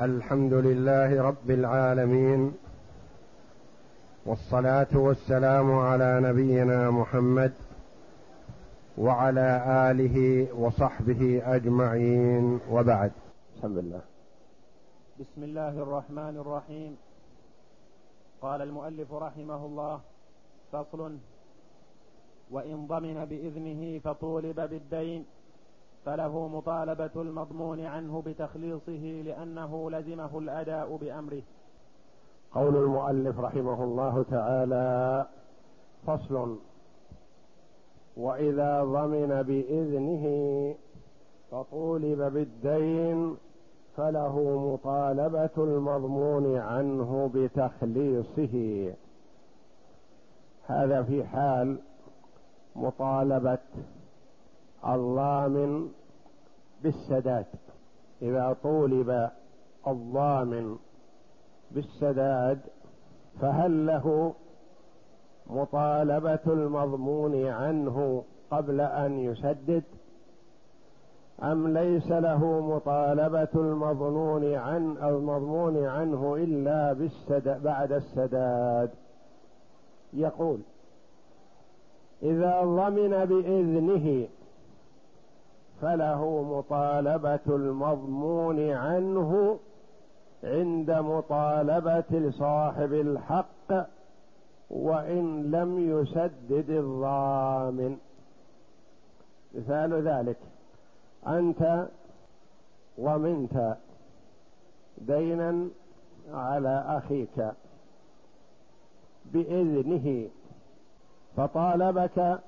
الحمد لله رب العالمين والصلاة والسلام على نبينا محمد وعلى آله وصحبه أجمعين وبعد. الحمد لله. بسم الله الرحمن الرحيم. قال المؤلف رحمه الله فصل وإن ضمن بإذنه فطولب بالدين. فله مطالبة المضمون عنه بتخليصه لأنه لزمه الأداء بأمره. قول المؤلف رحمه الله تعالى فصل. وإذا ضمن بإذنه فطولب بالدين فله مطالبة المضمون عنه بتخليصه. هذا في حال مطالبة الضامن بالسداد. إذا طولب الضامن بالسداد فهل له مطالبة المضمون عنه قبل أن يسدد؟ أم ليس له مطالبة المظنون عن المضمون عنه إلا بالسد بعد السداد؟ يقول إذا ضمن بإذنه فله مطالبة المضمون عنه عند مطالبة صاحب الحق وإن لم يسدد الضامن. مثال ذلك أنت ضمنت دينا على أخيك بإذنه فطالبك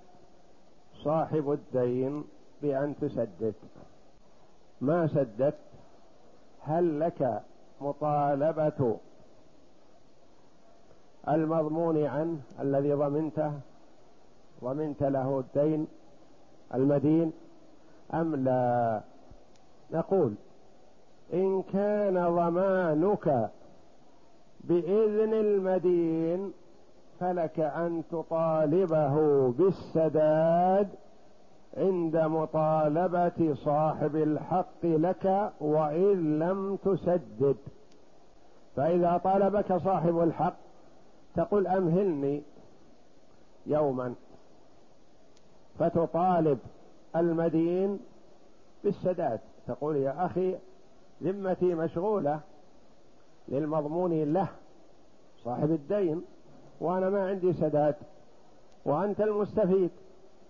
صاحب الدين بأن تسدد. ما سددت؟ هل لك مطالبة المضمون عنه الذي ضمنته؟ ضمنت له الدين المدين؟ أم لا؟ نقول إن كان ضمانك بإذن المدين فلك أن تطالبه بالسداد عند مطالبة صاحب الحق لك وإن لم تسدد. فإذا طالبك صاحب الحق تقول أمهلني يوما. فتطالب المدين بالسداد. تقول يا أخي ذمتي مشغولة للمضمون له صاحب الدين وأنا ما عندي سداد وأنت المستفيد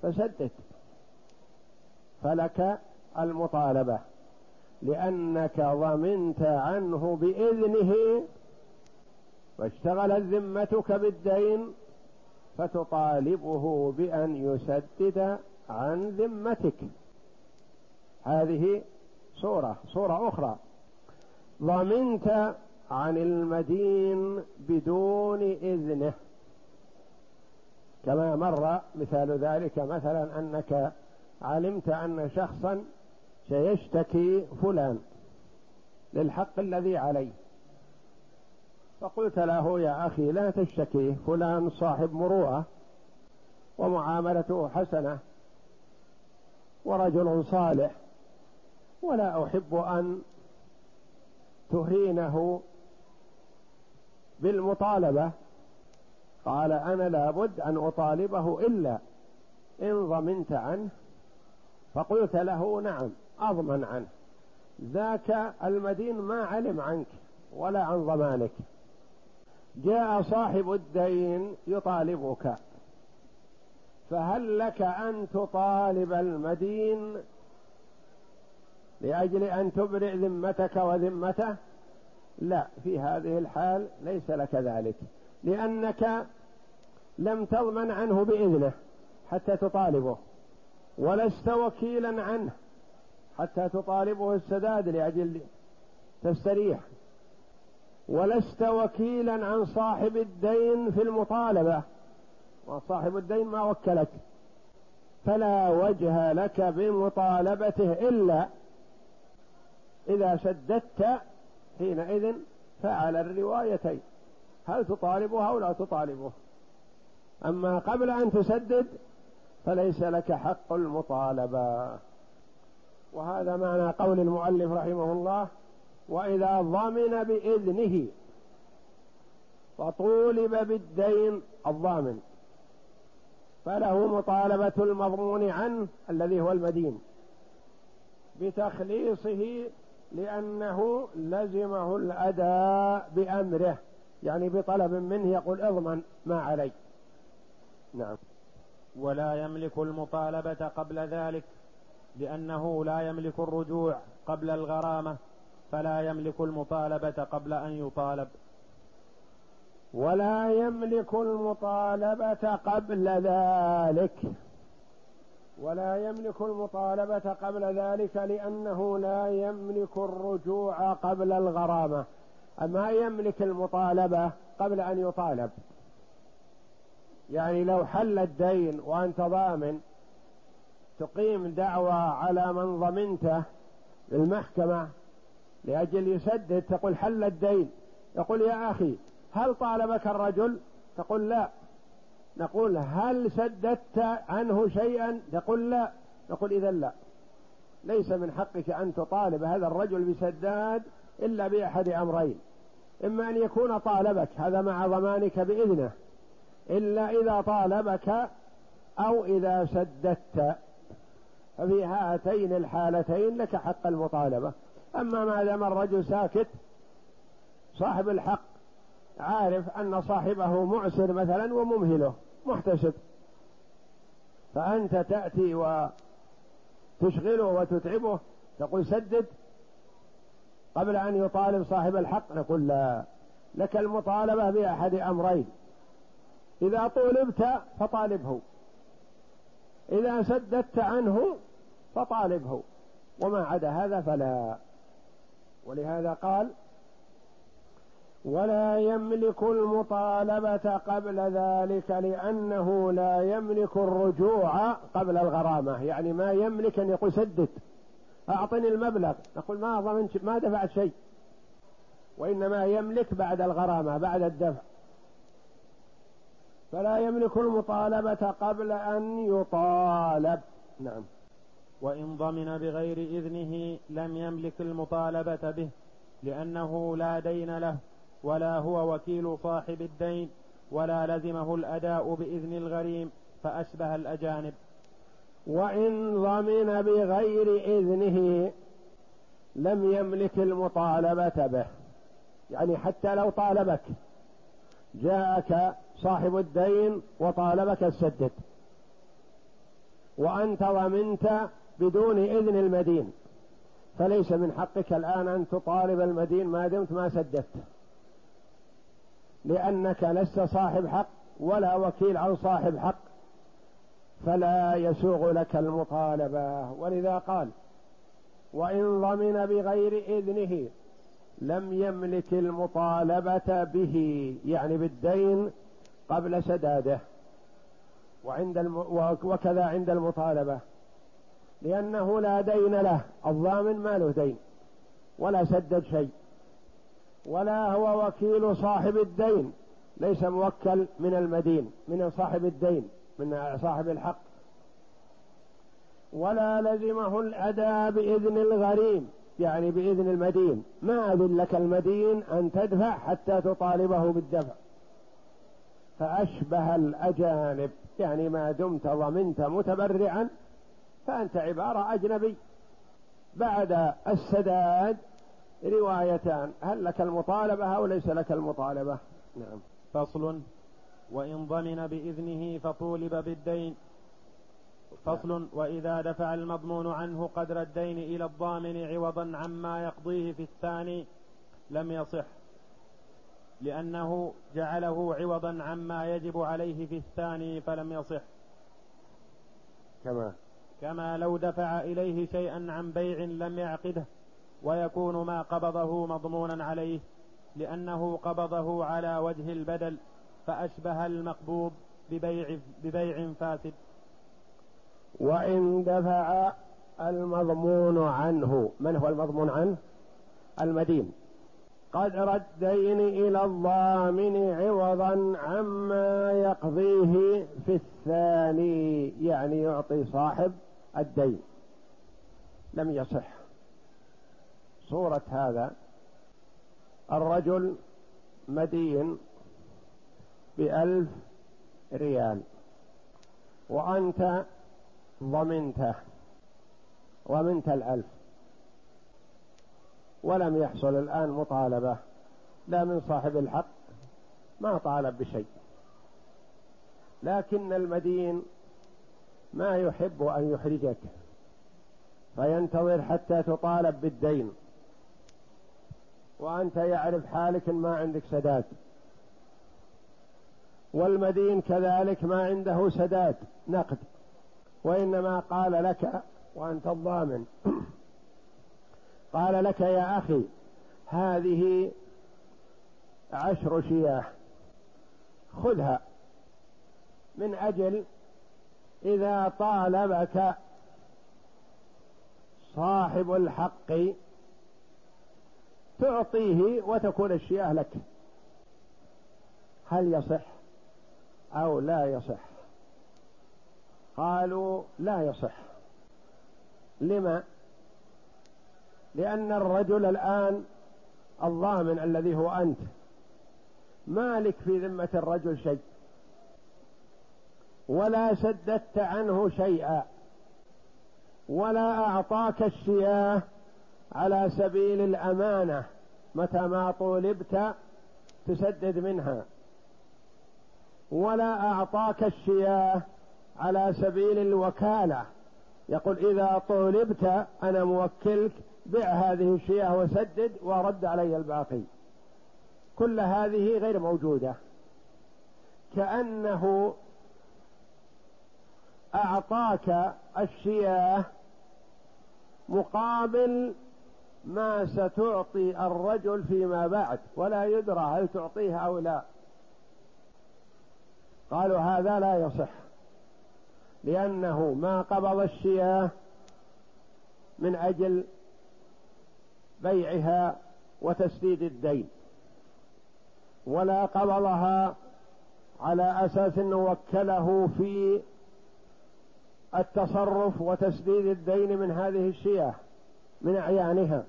فسدد. فلك المطالبة لأنك ضمنت عنه بإذنه واشتغلت ذمتك بالدين فتطالبه بأن يسدد عن ذمتك. هذه صورة صورة أخرى. ضمنت عن المدين بدون إذنه. كما مر مثال ذلك مثلا أنك علمت أن شخصا سيشتكي فلان للحق الذي عليه. فقلت له يا أخي لا تشتكي فلان صاحب مروءة ومعاملته حسنة ورجل صالح ولا أحب أن تهينه بالمطالبة. قال أنا لابد أن أطالبه إلا إن ضمنت عنه فقلت له نعم أضمن عنه. ذاك المدين ما علم عنك ولا عن ضمانك. جاء صاحب الدين يطالبك. فهل لك أن تطالب المدين لأجل أن تبرئ ذمتك وذمته؟ لا في هذه الحال ليس لك ذلك لأنك لم تضمن عنه بإذنه حتى تطالبه. ولست وكيلا عنه حتى تطالبه السداد لأجل تستريح. ولست وكيلا عن صاحب الدين في المطالبة وصاحب الدين ما وكلك. فلا وجه لك بمطالبته إلا إذا سددت حينئذ فعل الروايتين. هل تطالبه أو لا تطالبه؟ أما قبل أن تسدد فليس لك حق المطالبة. وهذا معنى قول المؤلف رحمه الله وإذا ضمن بإذنه فطولب بالدين الضامن فله مطالبة المضمون عنه الذي هو المدين بتخليصه لأنه لزمه الأداء بأمره يعني بطلب منه يقول اضمن ما علي نعم. ولا يملك المطالبة قبل ذلك لأنه لا يملك الرجوع قبل الغرامة فلا يملك المطالبة قبل أن يطالب. ولا يملك المطالبة قبل ذلك. ولا يملك المطالبة قبل ذلك لأنه لا يملك الرجوع قبل الغرامة. أما يملك المطالبة قبل أن يطالب. يعني لو حل الدين وأنت ضامن تقيم دعوى على من ضمنته للمحكمة لأجل يسدد تقول حل الدين. يقول يا أخي هل طالبك الرجل؟ تقول لا. نقول هل سددت عنه شيئا؟ تقول لا. نقول إذا لا. ليس من حقك أن تطالب هذا الرجل بسداد إلا بأحد أمرين. إما أن يكون طالبك هذا مع ضمانك بإذنه. إلا إذا طالبك أو إذا سددت ففي هاتين الحالتين لك حق المطالبة. أما ما دام الرجل ساكت صاحب الحق عارف أن صاحبه معسر مثلا وممهله محتسب. فأنت تأتي وتشغله وتتعبه تقول سدد. قبل أن يطالب صاحب الحق نقول لا لك المطالبة بأحد أمرين. إذا طولبت فطالبه. إذا سددت عنه فطالبه. وما عدا هذا فلا. ولهذا قال ولا يملك المطالبة قبل ذلك لأنه لا يملك الرجوع قبل الغرامة. يعني ما يملك أن يقول سدد. أعطني المبلغ. نقول ما ضمنت ما دفعت شيء. وإنما يملك بعد الغرامة بعد الدفع. فلا يملك المطالبة قبل أن يطالب. نعم. وإن ضمن بغير إذنه لم يملك المطالبة به لأنه لا دين له ولا هو وكيل صاحب الدين ولا لزمه الأداء بإذن الغريم فأشبه الأجانب. وإن ضمن بغير إذنه لم يملك المطالبة به. يعني حتى لو طالبك جاءك صاحب الدين وطالبك السدد. وأنت ضمنت بدون إذن المدين. فليس من حقك الآن أن تطالب المدين ما دمت ما سددت. لأنك لست صاحب حق ولا وكيل عن صاحب حق. فلا يسوغ لك المطالبة. ولذا قال وإن ضمن بغير إذنه لم يملك المطالبة به. يعني بالدين قبل سداده. وعند الم... وكذا عند المطالبة. لأنه لا دين له. الضامن ما له دين. ولا سدد شيء. ولا هو وكيل صاحب الدين. ليس موكل من المدين. من صاحب الدين. من صاحب الحق. ولا لزمه الأداء بإذن الغريم. يعني بإذن المدين. ما أذن لك المدين أن تدفع حتى تطالبه بالدفع. فأشبه الأجانب يعني ما دمت ضمنت متبرعا فأنت عبارة أجنبي. بعد السداد روايتان هل لك المطالبة أو ليس لك المطالبة؟ نعم. فصل. وإن ضمن بإذنه فطولب بالدين. فصل. وإذا دفع المضمون عنه قدر الدين إلى الضامن عوضا عما يقضيه في الثاني لم يصح. لأنه جعله عوضا عما يجب عليه في الثاني فلم يصح. كما. كما لو دفع إليه شيئا عن بيع لم يعقده ويكون ما قبضه مضمونا عليه لأنه قبضه على وجه البدل فأشبه المقبوض ببيع, ببيع فاسد. وإن دفع المضمون عنه من هو المضمون عنه؟ المدين. قدر الدين إلى الضامن عوضا عما يقضيه في الثاني يعني يعطي صاحب الدين. لم يصح. صورة هذا الرجل مدين بألف ريال وأنت ضمنته ضمنت الألف. ولم يحصل الآن مطالبة لا من صاحب الحق ما طالب بشيء. لكن المدين ما يحب أن يحرجك فينتظر حتى تطالب بالدين. وأنت يعرف حالك ما عندك سداد. والمدين كذلك ما عنده سداد نقد. وإنما قال لك وأنت الضامن. قال لك يا أخي هذه عشر شياه خذها. من أجل إذا طالبك صاحب الحق تعطيه وتكون الشياه لك. هل يصح أو لا يصح؟ قالوا لا يصح. لما؟ لأن الرجل الآن الضامن الذي هو أنت. مالك في ذمة الرجل شيء. ولا سددت عنه شيئا. ولا أعطاك الشياه على سبيل الأمانة. متى ما طولبت تسدد منها. ولا أعطاك الشياه على سبيل الوكالة. يقول إذا طولبت أنا موكلك بع هذه الشياه وسدد ورد علي الباقي. كل هذه غير موجودة. كأنه أعطاك الشياه مقابل ما ستعطي الرجل فيما بعد ولا يدرى هل تعطيه أو لا. قالوا هذا لا يصح لأنه ما قبض الشياه من أجل بيعها وتسديد الدين. ولا قبضها على أساس انه وكله في التصرف وتسديد الدين من هذه الشياه من أعيانها.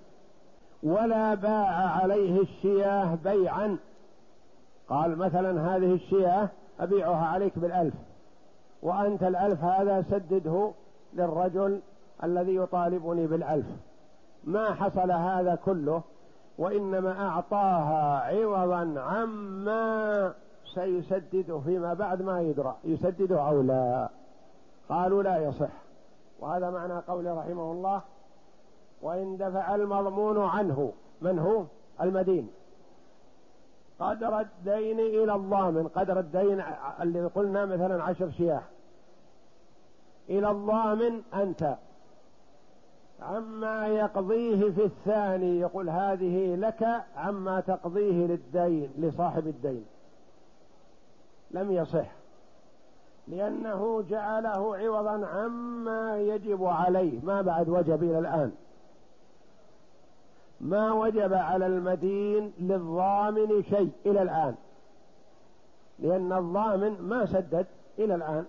ولا باع عليه الشياه بيعا. قال مثلا هذه الشياه أبيعها عليك بالألف وأنت الألف هذا سدده للرجل الذي يطالبني بالألف. ما حصل هذا كله وإنما أعطاها عوضا عما سيسدده فيما بعد ما يدرى يسدده أو لا. قالوا لا يصح. وهذا معنى قول رحمه الله وإن دفع المضمون عنه من هو؟ المدين. قدر الدين إلى الضامن قدر الدين اللي قلنا مثلا عشر شياه. إلى الضامن أنت. عما يقضيه في الثاني يقول هذه لك عما تقضيه للدين لصاحب الدين. لم يصح. لأنه جعله عوضا عما يجب عليه. ما بعد وجب إلى الآن. ما وجب على المدين للضامن شيء إلى الآن. لأن الضامن ما سدد إلى الآن.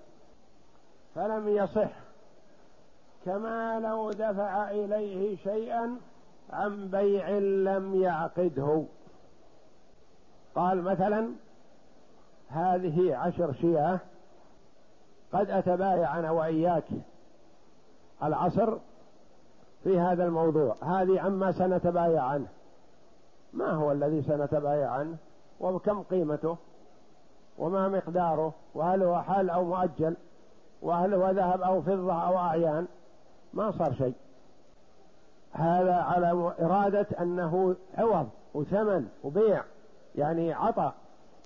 فلم يصح. كما لو دفع إليه شيئا عن بيع لم يعقده. قال مثلا هذه عشر شياه قد أتبايع أنا وإياك. العصر في هذا الموضوع هذه عما سنتبايع عنه ما هو الذي سنتبايع عنه وكم قيمته؟ وما مقداره؟ وهل هو حال أو مؤجل؟ وهل هو ذهب أو فضة أو أعيان؟ ما صار شيء. هذا على إرادة أنه عوض وثمن وبيع يعني عطى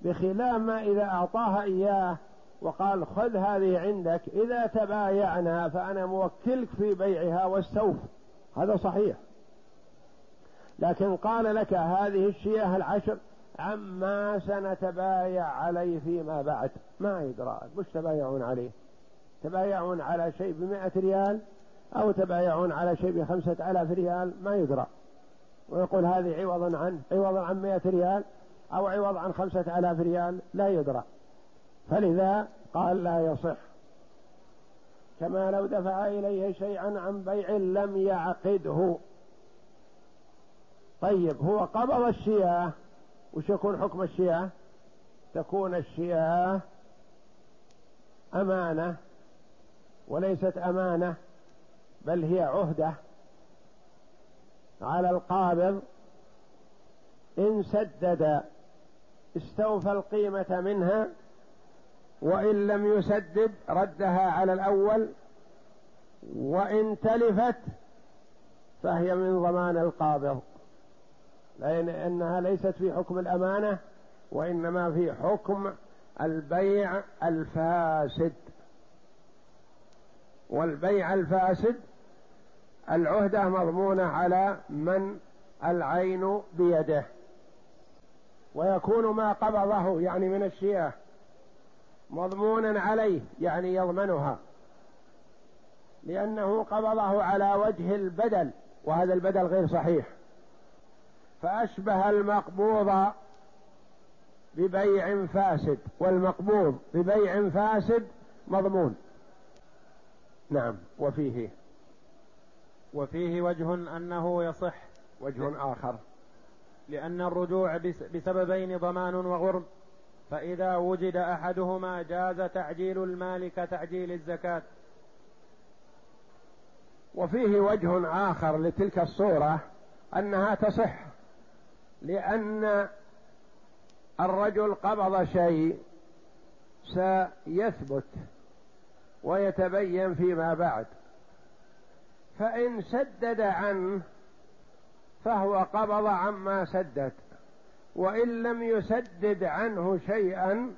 بخلاف ما إذا أعطاها إياه وقال خذ هذه عندك إذا تبايعنا فأنا موكلك في بيعها والسوف هذا صحيح. لكن قال لك هذه الشياه العشر عما سنتبايع عليه فيما بعد. ما يدرى مش تبايعون عليه. تبايعون على شيء بمائة ريال؟ أو تبايعون على شيء بخمسة آلاف ريال ما يدرى. ويقول هذه عوضا عنه عوضا عن مائة ريال أو عوض عن خمسة آلاف ريال لا يدرى. فلذا قال لا يصح. كما لو دفع إليه شيئا عن بيع لم يعقده. طيب هو قبض الشياه. وش يكون حكم الشياه؟ تكون الشياه أمانة وليست أمانة. بل هي عهدة على القابض. إن سدد استوفى القيمة منها وإن لم يسدد ردها على الأول وإن تلفت فهي من ضمان القابض. لأن إنها ليست في حكم الأمانة وإنما في حكم البيع الفاسد. والبيع الفاسد العهدة مضمونة على من العين بيده. ويكون ما قبضه يعني من الشياه مضمونا عليه يعني يضمنها. لأنه قبضه على وجه البدل وهذا البدل غير صحيح. فأشبه المقبوض ببيع فاسد والمقبوض ببيع فاسد مضمون. نعم وفيه. وفيه وجه أنه يصح وجه آخر. لأن الرجوع بسببين ضمان وغرم. فإذا وجد أحدهما جاز تعجيل المال كتعجيل الزكاة. وفيه وجه آخر لتلك الصورة أنها تصح لأن الرجل قبض شيء سيثبت ويتبين فيما بعد. فإن سدد عنه فهو قبض عما سدد وإن لم يسدد عنه شيئا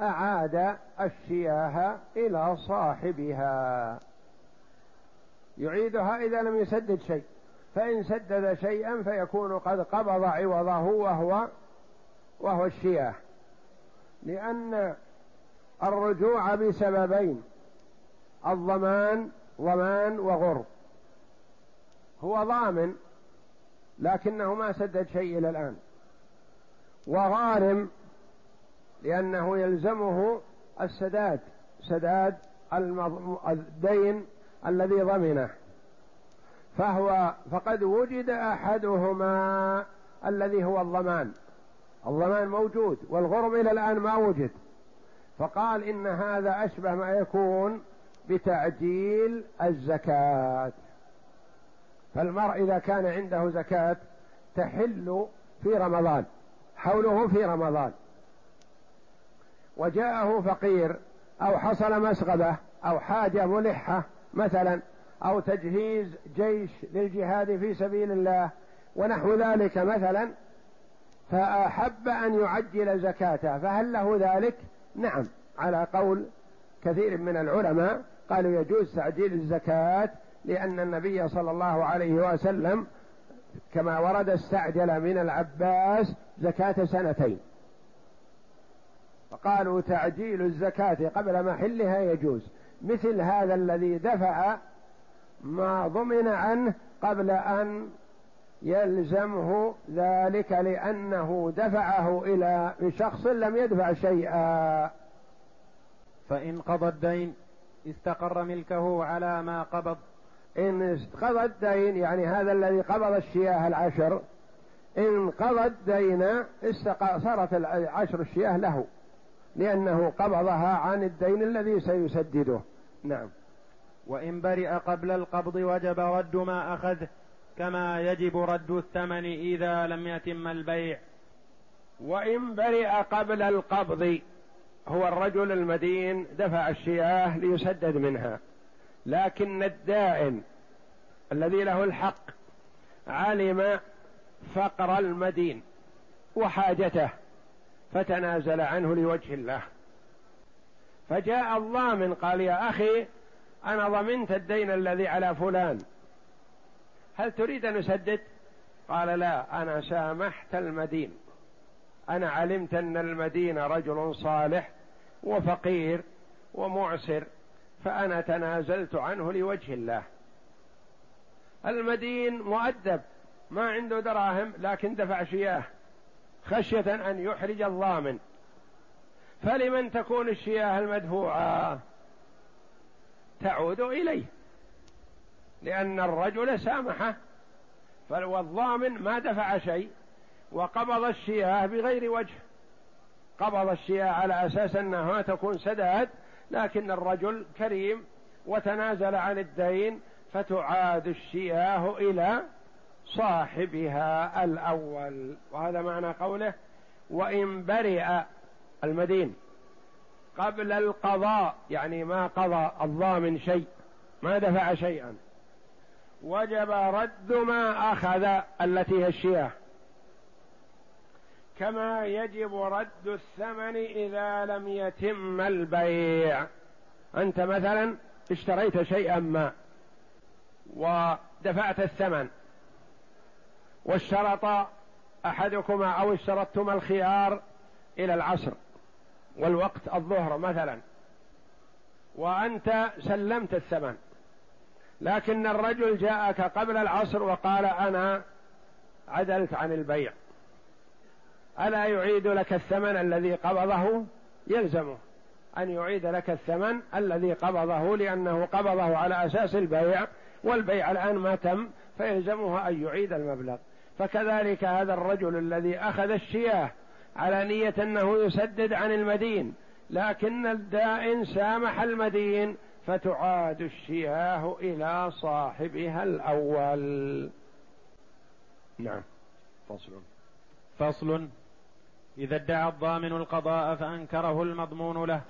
أعاد الشياه إلى صاحبها. يعيدها إذا لم يسدد شيء فإن سدد شيئا فيكون قد قبض عوضه وهو وهو الشياه لأن الرجوع بسببين الضمان ضمان وغرب هو ضامن لكنه ما سدد شيء إلى الآن. وغارم لأنه يلزمه السداد سداد الدين الذي ضمنه. فهو فقد وجد أحدهما الذي هو الضمان. الضمان موجود والغرم إلى الآن ما وجد. فقال إن هذا أشبه ما يكون بتعجيل الزكاة. فالمرء إذا كان عنده زكاة تحل في رمضان حوله في رمضان. وجاءه فقير أو حصل مسغبة أو حاجة ملحة مثلا أو تجهيز جيش للجهاد في سبيل الله ونحو ذلك مثلا فأحب أن يعجل زكاته. فهل له ذلك؟ نعم. على قول كثير من العلماء قالوا يجوز تعجيل الزكاة لأن النبي صلى الله عليه وسلم كما ورد استعجل من العباس زكاة سنتين. فقالوا تعجيل الزكاة قبل محلها يجوز. مثل هذا الذي دفع ما ضمن عنه قبل أن يلزمه ذلك لأنه دفعه إلى شخص لم يدفع شيئا. فإن قضى الدين استقر ملكه على ما قبض. إن قضى الدين يعني هذا الذي قبض الشياه العشر إن قضى الدين صارت العشر الشياه له لأنه قبضها عن الدين الذي سيسدده. نعم. وإن برئ قبل القبض وجب رد ما أخذ كما يجب رد الثمن إذا لم يتم البيع. وإن برئ قبل القبض هو الرجل المدين دفع الشياه ليسدد منها. لكن الدائن الذي له الحق علم فقر المدين وحاجته فتنازل عنه لوجه الله. فجاء الضامن قال يا أخي أنا ضمنت الدين الذي على فلان. هل تريد أن أسدد؟ قال لا أنا سامحت المدين. أنا علمت أن المدين رجل صالح وفقير ومعسر فأنا تنازلت عنه لوجه الله. المدين مؤدب ما عنده دراهم لكن دفع شياه خشية أن يحرج الضامن فلمن تكون الشياه المدفوعة؟ تعود إليه لأن الرجل سامحه. والضامن ما دفع شيء وقبض الشياه بغير وجه. قبض الشياه على أساس أنها تكون سداد لكن الرجل كريم وتنازل عن الدين فتعاد الشياه إلى صاحبها الأول. وهذا معنى قوله وإن برئ المدين قبل القضاء يعني ما قضى الضامن شيء ما دفع شيئا. وجب رد ما أخذ التي هي الشياه. كما يجب رد الثمن إذا لم يتم البيع. أنت مثلا اشتريت شيئا ما ودفعت الثمن واشترط أحدكما أو اشترطتما الخيار إلى العصر والوقت الظهر مثلا وأنت سلمت الثمن. لكن الرجل جاءك قبل العصر وقال أنا عدلت عن البيع. ألا يعيد لك الثمن الذي قبضه؟ يلزمه. أن يعيد لك الثمن الذي قبضه لأنه قبضه على أساس البيع والبيع الآن ما تم فيلزمه أن يعيد المبلغ. فكذلك هذا الرجل الذي أخذ الشياه على نية أنه يسدد عن المدين لكن الدائن سامح المدين فتعاد الشياه إلى صاحبها الأول. نعم. فصل. فصل. إذا ادعى الضامن القضاء فأنكره المضمون له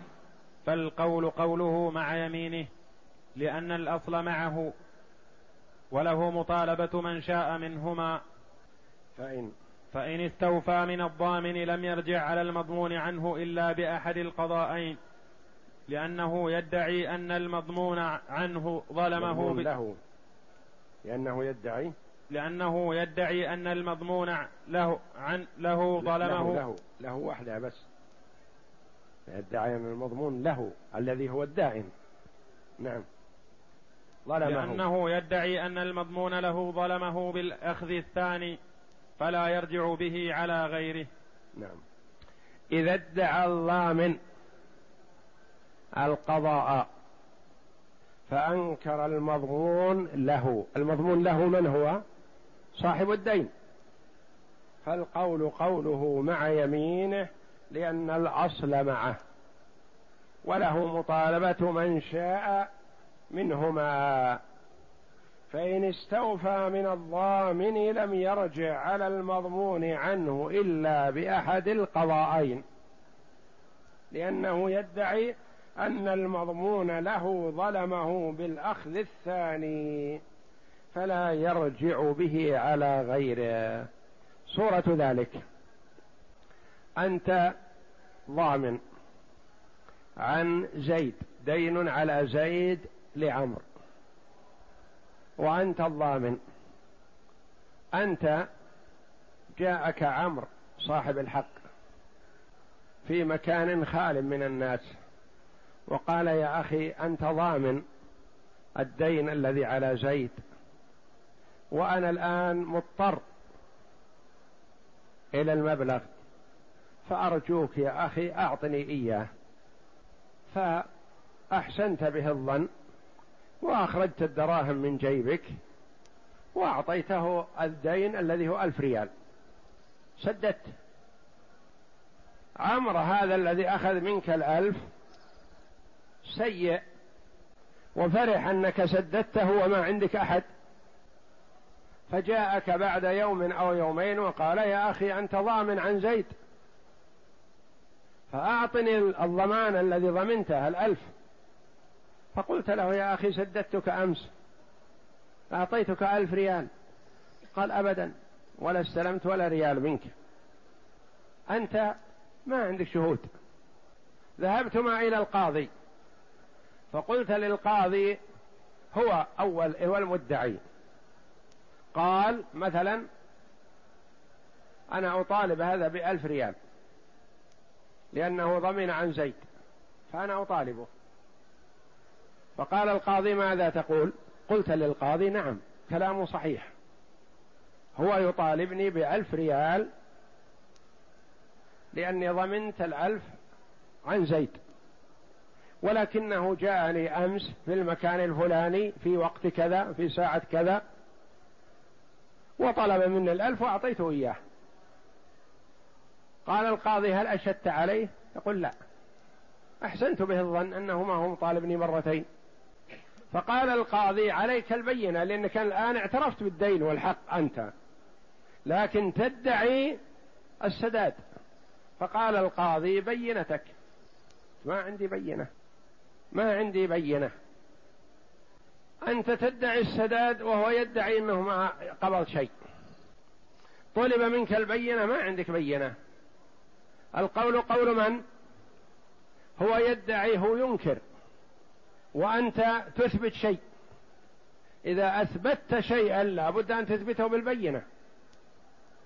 فالقول قوله مع يمينه لأن الأصل معه وله مطالبة من شاء منهما فإن فإن استوفى من الضامن لم يرجع على المضمون عنه إلا بأحد القضاءين لأنه يدعي أن المضمون عنه ظلمه. له لأنه يدعي لأنه يدعي أن المضمون له عن له ظلمه. له, له, له وحده بس. يدعي أن المضمون له الذي هو الدائن نعم. ظلمه. لأنه يدعي أن المضمون له ظلمه بالأخذ الثاني فلا يرجع به على غيره. نعم. إذا ادعى الضامن القضاء فأنكر المضمون له. المضمون له من هو؟ صاحب الدين. فالقول قوله مع يمينه لأن الأصل معه. وله مطالبة من شاء منهما. فإن استوفى من الضامن لم يرجع على المضمون عنه إلا بأحد القضاءين لأنه يدعي أن المضمون له ظلمه بالأخذ الثاني. فلا يرجع به على غيره. صورة ذلك. أنت ضامن عن زيد دين على زيد لعمر. وأنت الضامن. أنت جاءك عمرو صاحب الحق في مكان خال من الناس. وقال يا أخي أنت ضامن الدين الذي على زيد. وأنا الآن مضطر إلى المبلغ فأرجوك يا أخي أعطني إياه. فأحسنت به الظن وأخرجت الدراهم من جيبك وأعطيته الدين الذي هو ألف ريال. سددت. عمر هذا الذي أخذ منك الألف سيء وفرح أنك سددته وما عندك أحد. فجاءك بعد يوم أو يومين وقال يا أخي أنت ضامن عن زيد. فأعطني الضمان الذي ضمنته الألف. فقلت له يا أخي سددتك أمس. أعطيتك ألف ريال. قال أبدا ولا استلمت ولا ريال منك. أنت ما عندك شهود. ذهبتما إلى القاضي. فقلت للقاضي هو أول هو المدعي. قال مثلا أنا أطالب هذا بألف ريال لأنه ضمن عن زيد فأنا أطالبه. فقال القاضي ماذا تقول؟ قلت للقاضي نعم كلامه صحيح. هو يطالبني بألف ريال لأني ضمنت الألف عن زيد. ولكنه جاءني أمس في المكان الفلاني في وقت كذا في ساعة كذا وطلب مني الألف وأعطيته إياه. قال القاضي هل أشدت عليه؟ يقول لا. أحسنت به الظن أنه ما هو مطالبني مرتين. فقال القاضي عليك البينة لأنك الآن اعترفت بالدين والحق أنت. لكن تدعي السداد. فقال القاضي بينتك. ما عندي بينة. ما عندي بينة. أنت تدعي السداد وهو يدعي أنه ما قبض شيء. طلب منك البينة ما عندك بينة. القول قول من؟ هو يدعي هو ينكر. وأنت تثبت شيء. إذا أثبتت شيئا لابد أن تثبته بالبينة.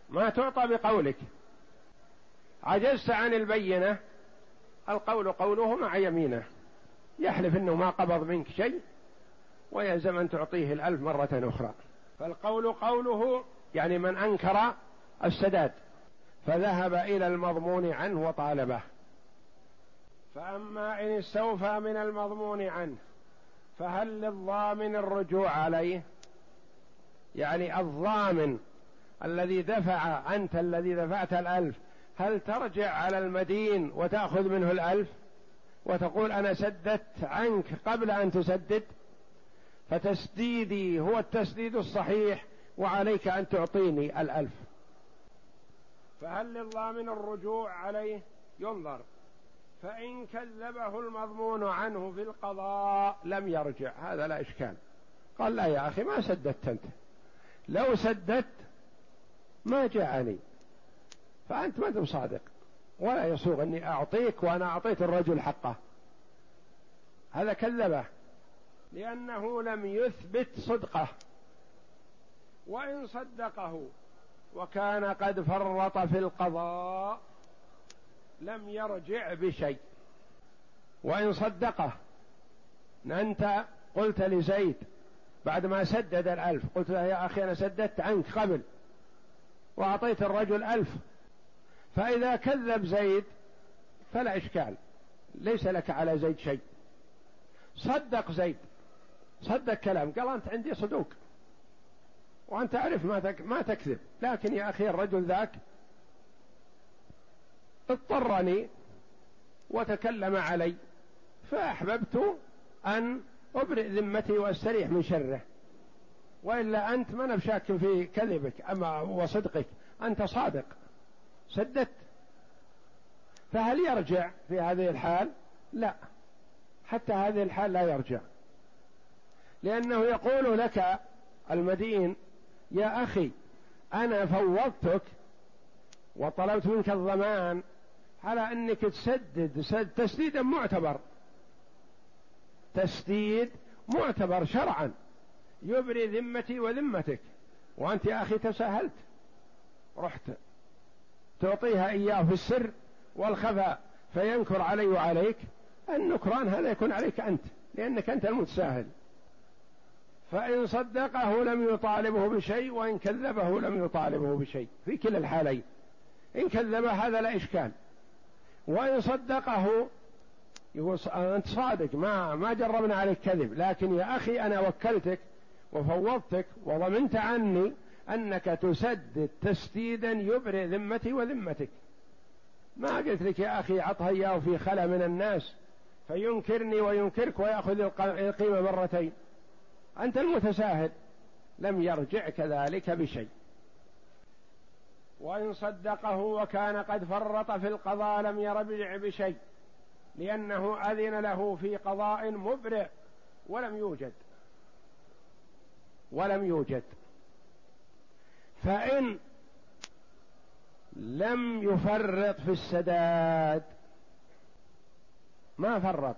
ما تعطى بقولك. عجزت عن البينة القول قوله مع يمينه. يحلف إنه ما قبض منك شيء. ويلزم أن تعطيه الألف مرة أخرى. فالقول قوله يعني من أنكر السداد فذهب إلى المضمون عنه وطالبه. فأما إن استوفى من المضمون عنه فهل للضامن الرجوع عليه؟ يعني الضامن الذي دفع أنت الذي دفعت الألف هل ترجع على المدين وتأخذ منه الألف؟ وتقول أنا سددت عنك قبل أن تسدد؟ فتسديدي هو التسديد الصحيح وعليك أن تعطيني الألف. فهل للضامن الرجوع عليه؟ ينظر. فإن كذبه المضمون عنه في القضاء لم يرجع. هذا لا إشكال. قال لا يا أخي ما سددت أنت. لو سددت ما جاءني. فأنت ما أنت صادق. ولا يسوغ أني أعطيك وأنا أعطيت الرجل حقه. هذا كذبه. لأنه لم يثبت صدقه. وإن صدقه وكان قد فرط في القضاء لم يرجع بشيء. وإن صدقه أنت قلت لزيد بعد ما سدد الألف قلت له يا أخي أنا سددت عنك قبل وأعطيت الرجل ألف. فإذا كذب زيد فلا إشكال ليس لك على زيد شيء. صدق زيد. صدق كلام. قال أنت عندي صدوق. وأنت تعرف ما ما تكذب. لكن يا أخي الرجل ذاك اضطرني وتكلم علي فأحببت أن أبرئ ذمتي وأستريح من شره. وإلا أنت ما بشاك في كذبك أما وصدقك. أنت صادق. سددت. فهل يرجع في هذه الحال؟ لا. حتى هذه الحال لا يرجع. لأنه يقول لك المدين يا أخي أنا فوضتك وطلبت منك الضمان على أنك تسدد سد تسديدا معتبر تسديد معتبر شرعا يبري ذمتي وذمتك وأنت يا أخي تساهلت رحت تعطيها إياه في السر والخفاء فينكر علي وعليك النكران هذا يكون عليك أنت لأنك أنت المتساهل. فإن صدقه لم يطالبه بشيء وإن كذبه لم يطالبه بشيء. في كلا الحالين. إن كذب هذا لا إشكال. وإن صدقه يقول أنت صادق ما ما جربنا عليك كذب. لكن يا أخي أنا وكلتك وفوضتك وضمنت عني أنك تسدد تسديدا يبرئ ذمتي وذمتك. ما قلت لك يا أخي عطها إياه في خلا من الناس فينكرني وينكرك ويأخذ القيمة مرتين. أنت المتساهل. لم يرجع كذلك بشيء. وإن صدقه وكان قد فرط في القضاء لم يرجع بشيء لأنه أذن له في قضاء مبرئ ولم يوجد. ولم يوجد. فإن لم يفرط في السداد ما فرط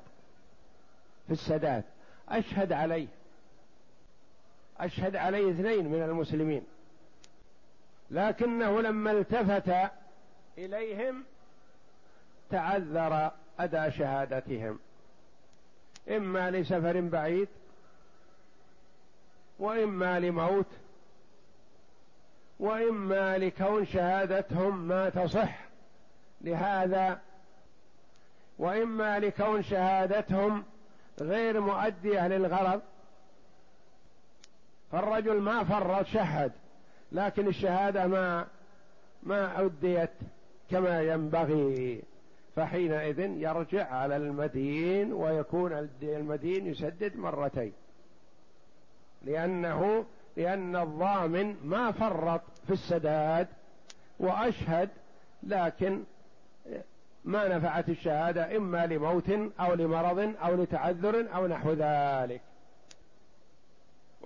في السداد. أشهد عليه. أشهد عليه اثنين من المسلمين. لكنه لما التفت إليهم تعذر أداء شهادتهم. إما لسفر بعيد وإما لموت وإما لكون شهادتهم ما تصح لهذا وإما لكون شهادتهم غير مؤدية للغرض. فالرجل ما فرط شهد. لكن الشهادة ما ما أديت كما ينبغي. فحينئذ يرجع على المدين ويكون المدين يسدد مرتين. لأنه لأن الضامن ما فرط في السداد وأشهد لكن ما نفعت الشهادة إما لموت أو لمرض أو لتعذر أو نحو ذلك.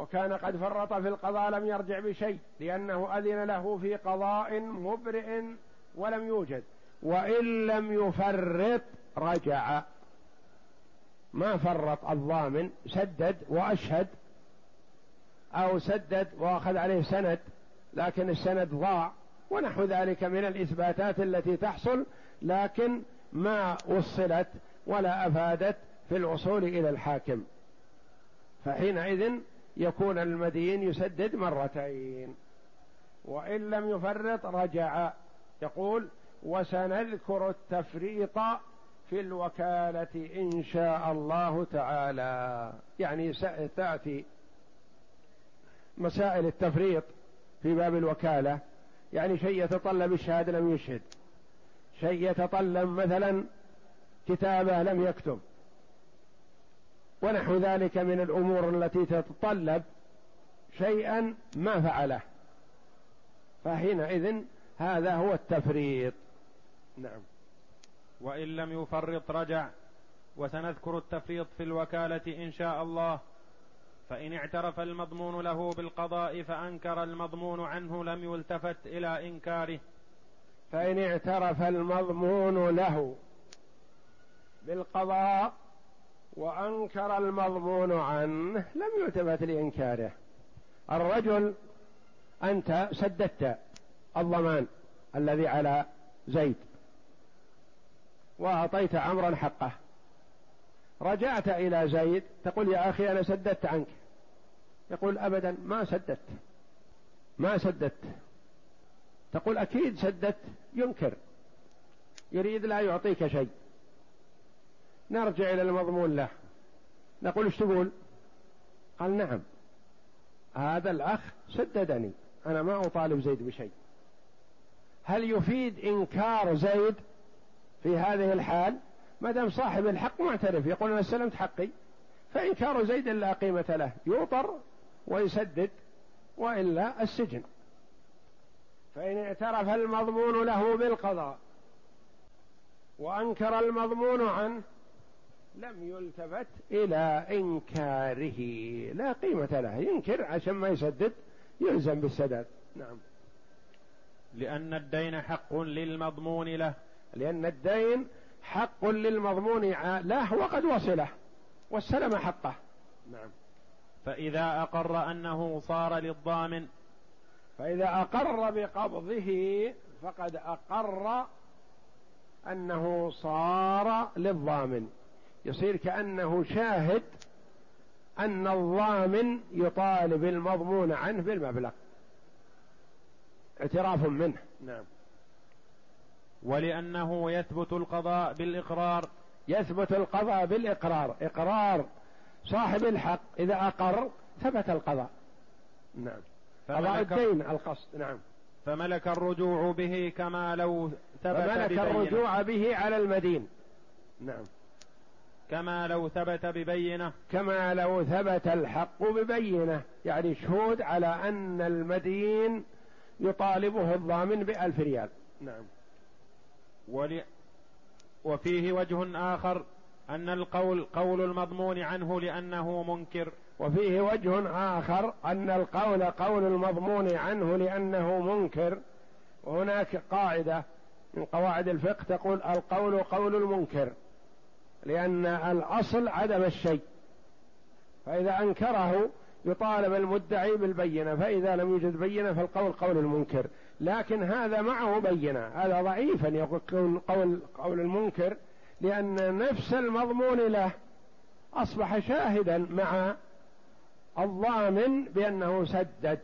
وكان قد فرط في القضاء لم يرجع بشيء لأنه أذن له في قضاء مبرئ ولم يوجد وإن لم يفرط رجع. ما فرط الضامن سدد وأشهد أو سدد وأخذ عليه سند لكن السند ضاع ونحو ذلك من الإثباتات التي تحصل لكن ما وصلت ولا أفادت في الوصول إلى الحاكم. فحينئذ يكون المدين يسدد مرتين. وإن لم يفرط رجع. يقول وسنذكر التفريط في الوكالة إن شاء الله تعالى. يعني تأتي مسائل التفريط في باب الوكالة. يعني شيء يتطلب الشهادة لم يشهد. شيء يتطلب مثلا كتابة لم يكتب. ونحو ذلك من الأمور التي تتطلب شيئا ما فعله. فحينئذ هذا هو التفريط. نعم. وإن لم يفرط رجع وسنذكر التفريط في الوكالة إن شاء الله. فإن اعترف المضمون له بالقضاء فأنكر المضمون عنه لم يلتفت إلى إنكاره. فإن اعترف المضمون له بالقضاء وأنكر المضمون عنه لم يلتفت لإنكاره. الرجل أنت سددت الضمان الذي على زيد وأعطيت عمرا حقه. رجعت إلى زيد تقول يا أخي أنا سددت عنك. يقول أبدا ما سددت ما سددت. تقول أكيد سددت ينكر يريد لا يعطيك شيء. نرجع إلى المضمون له. نقول إيش تقول؟ قال نعم. هذا الأخ سددني. أنا ما أطالب زيد بشيء. هل يفيد إنكار زيد في هذه الحال؟ ما دام صاحب الحق معترف يقول أنا استلمت حقي. فإنكار زيد لا قيمة له. يوطر ويسدد وإلا السجن. فإن اعترف المضمون له بالقضاء وأنكر المضمون عنه لم يلتفت إلى إنكاره. لا قيمة له. ينكر عشان ما يسدد يلزم بالسداد. نعم. لأن الدين حق للمضمون له. لأن الدين حق للمضمون. له وقد وصله واستلم حقه. نعم. فإذا أقر أنه صار للضامن فإذا أقر بقبضه فقد أقر أنه صار للضامن. يصير كأنه شاهد أن الضامن يطالب المضمون عنه بالمبلغ. اعتراف منه. نعم. ولأنه يثبت القضاء بالإقرار. يثبت القضاء بالإقرار. إقرار صاحب الحق. إذا أقر ثبت القضاء. نعم. قضاء الدين القصد. نعم. فملك الرجوع به كما لو ثبت فملك. الرجوع به على المدين. نعم. كما لو ثبت ببينة. كما لو ثبت الحق ببينة. يعني شهود على أن المدين يطالبه الضامن بألف ريال. نعم. ول... وفيه وجه آخر أن القول قول المضمون عنه لأنه منكر. وفيه وجه آخر أن القول قول المضمون عنه لأنه منكر. وهناك قاعدة من قواعد الفقه تقول القول قول المنكر. لأن الأصل عدم الشيء. فإذا أنكره يطالب المدعي بالبينة فإذا لم يوجد بينة فالقول قول المنكر. لكن هذا معه بينة هذا ضعيفا يكون قول قول المنكر لأن نفس المضمون له. أصبح شاهدا مع الضامن بأنه سدد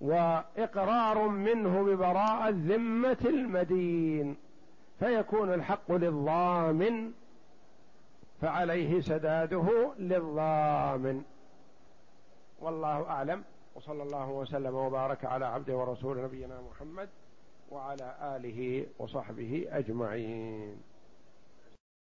وإقرار منه ببراءة ذمة المدين. فيكون الحق للضامن فعليه سداده للضامن. والله أعلم. وصلى الله وسلم وبارك على عبده ورسول نبينا محمد وعلى آله وصحبه أجمعين.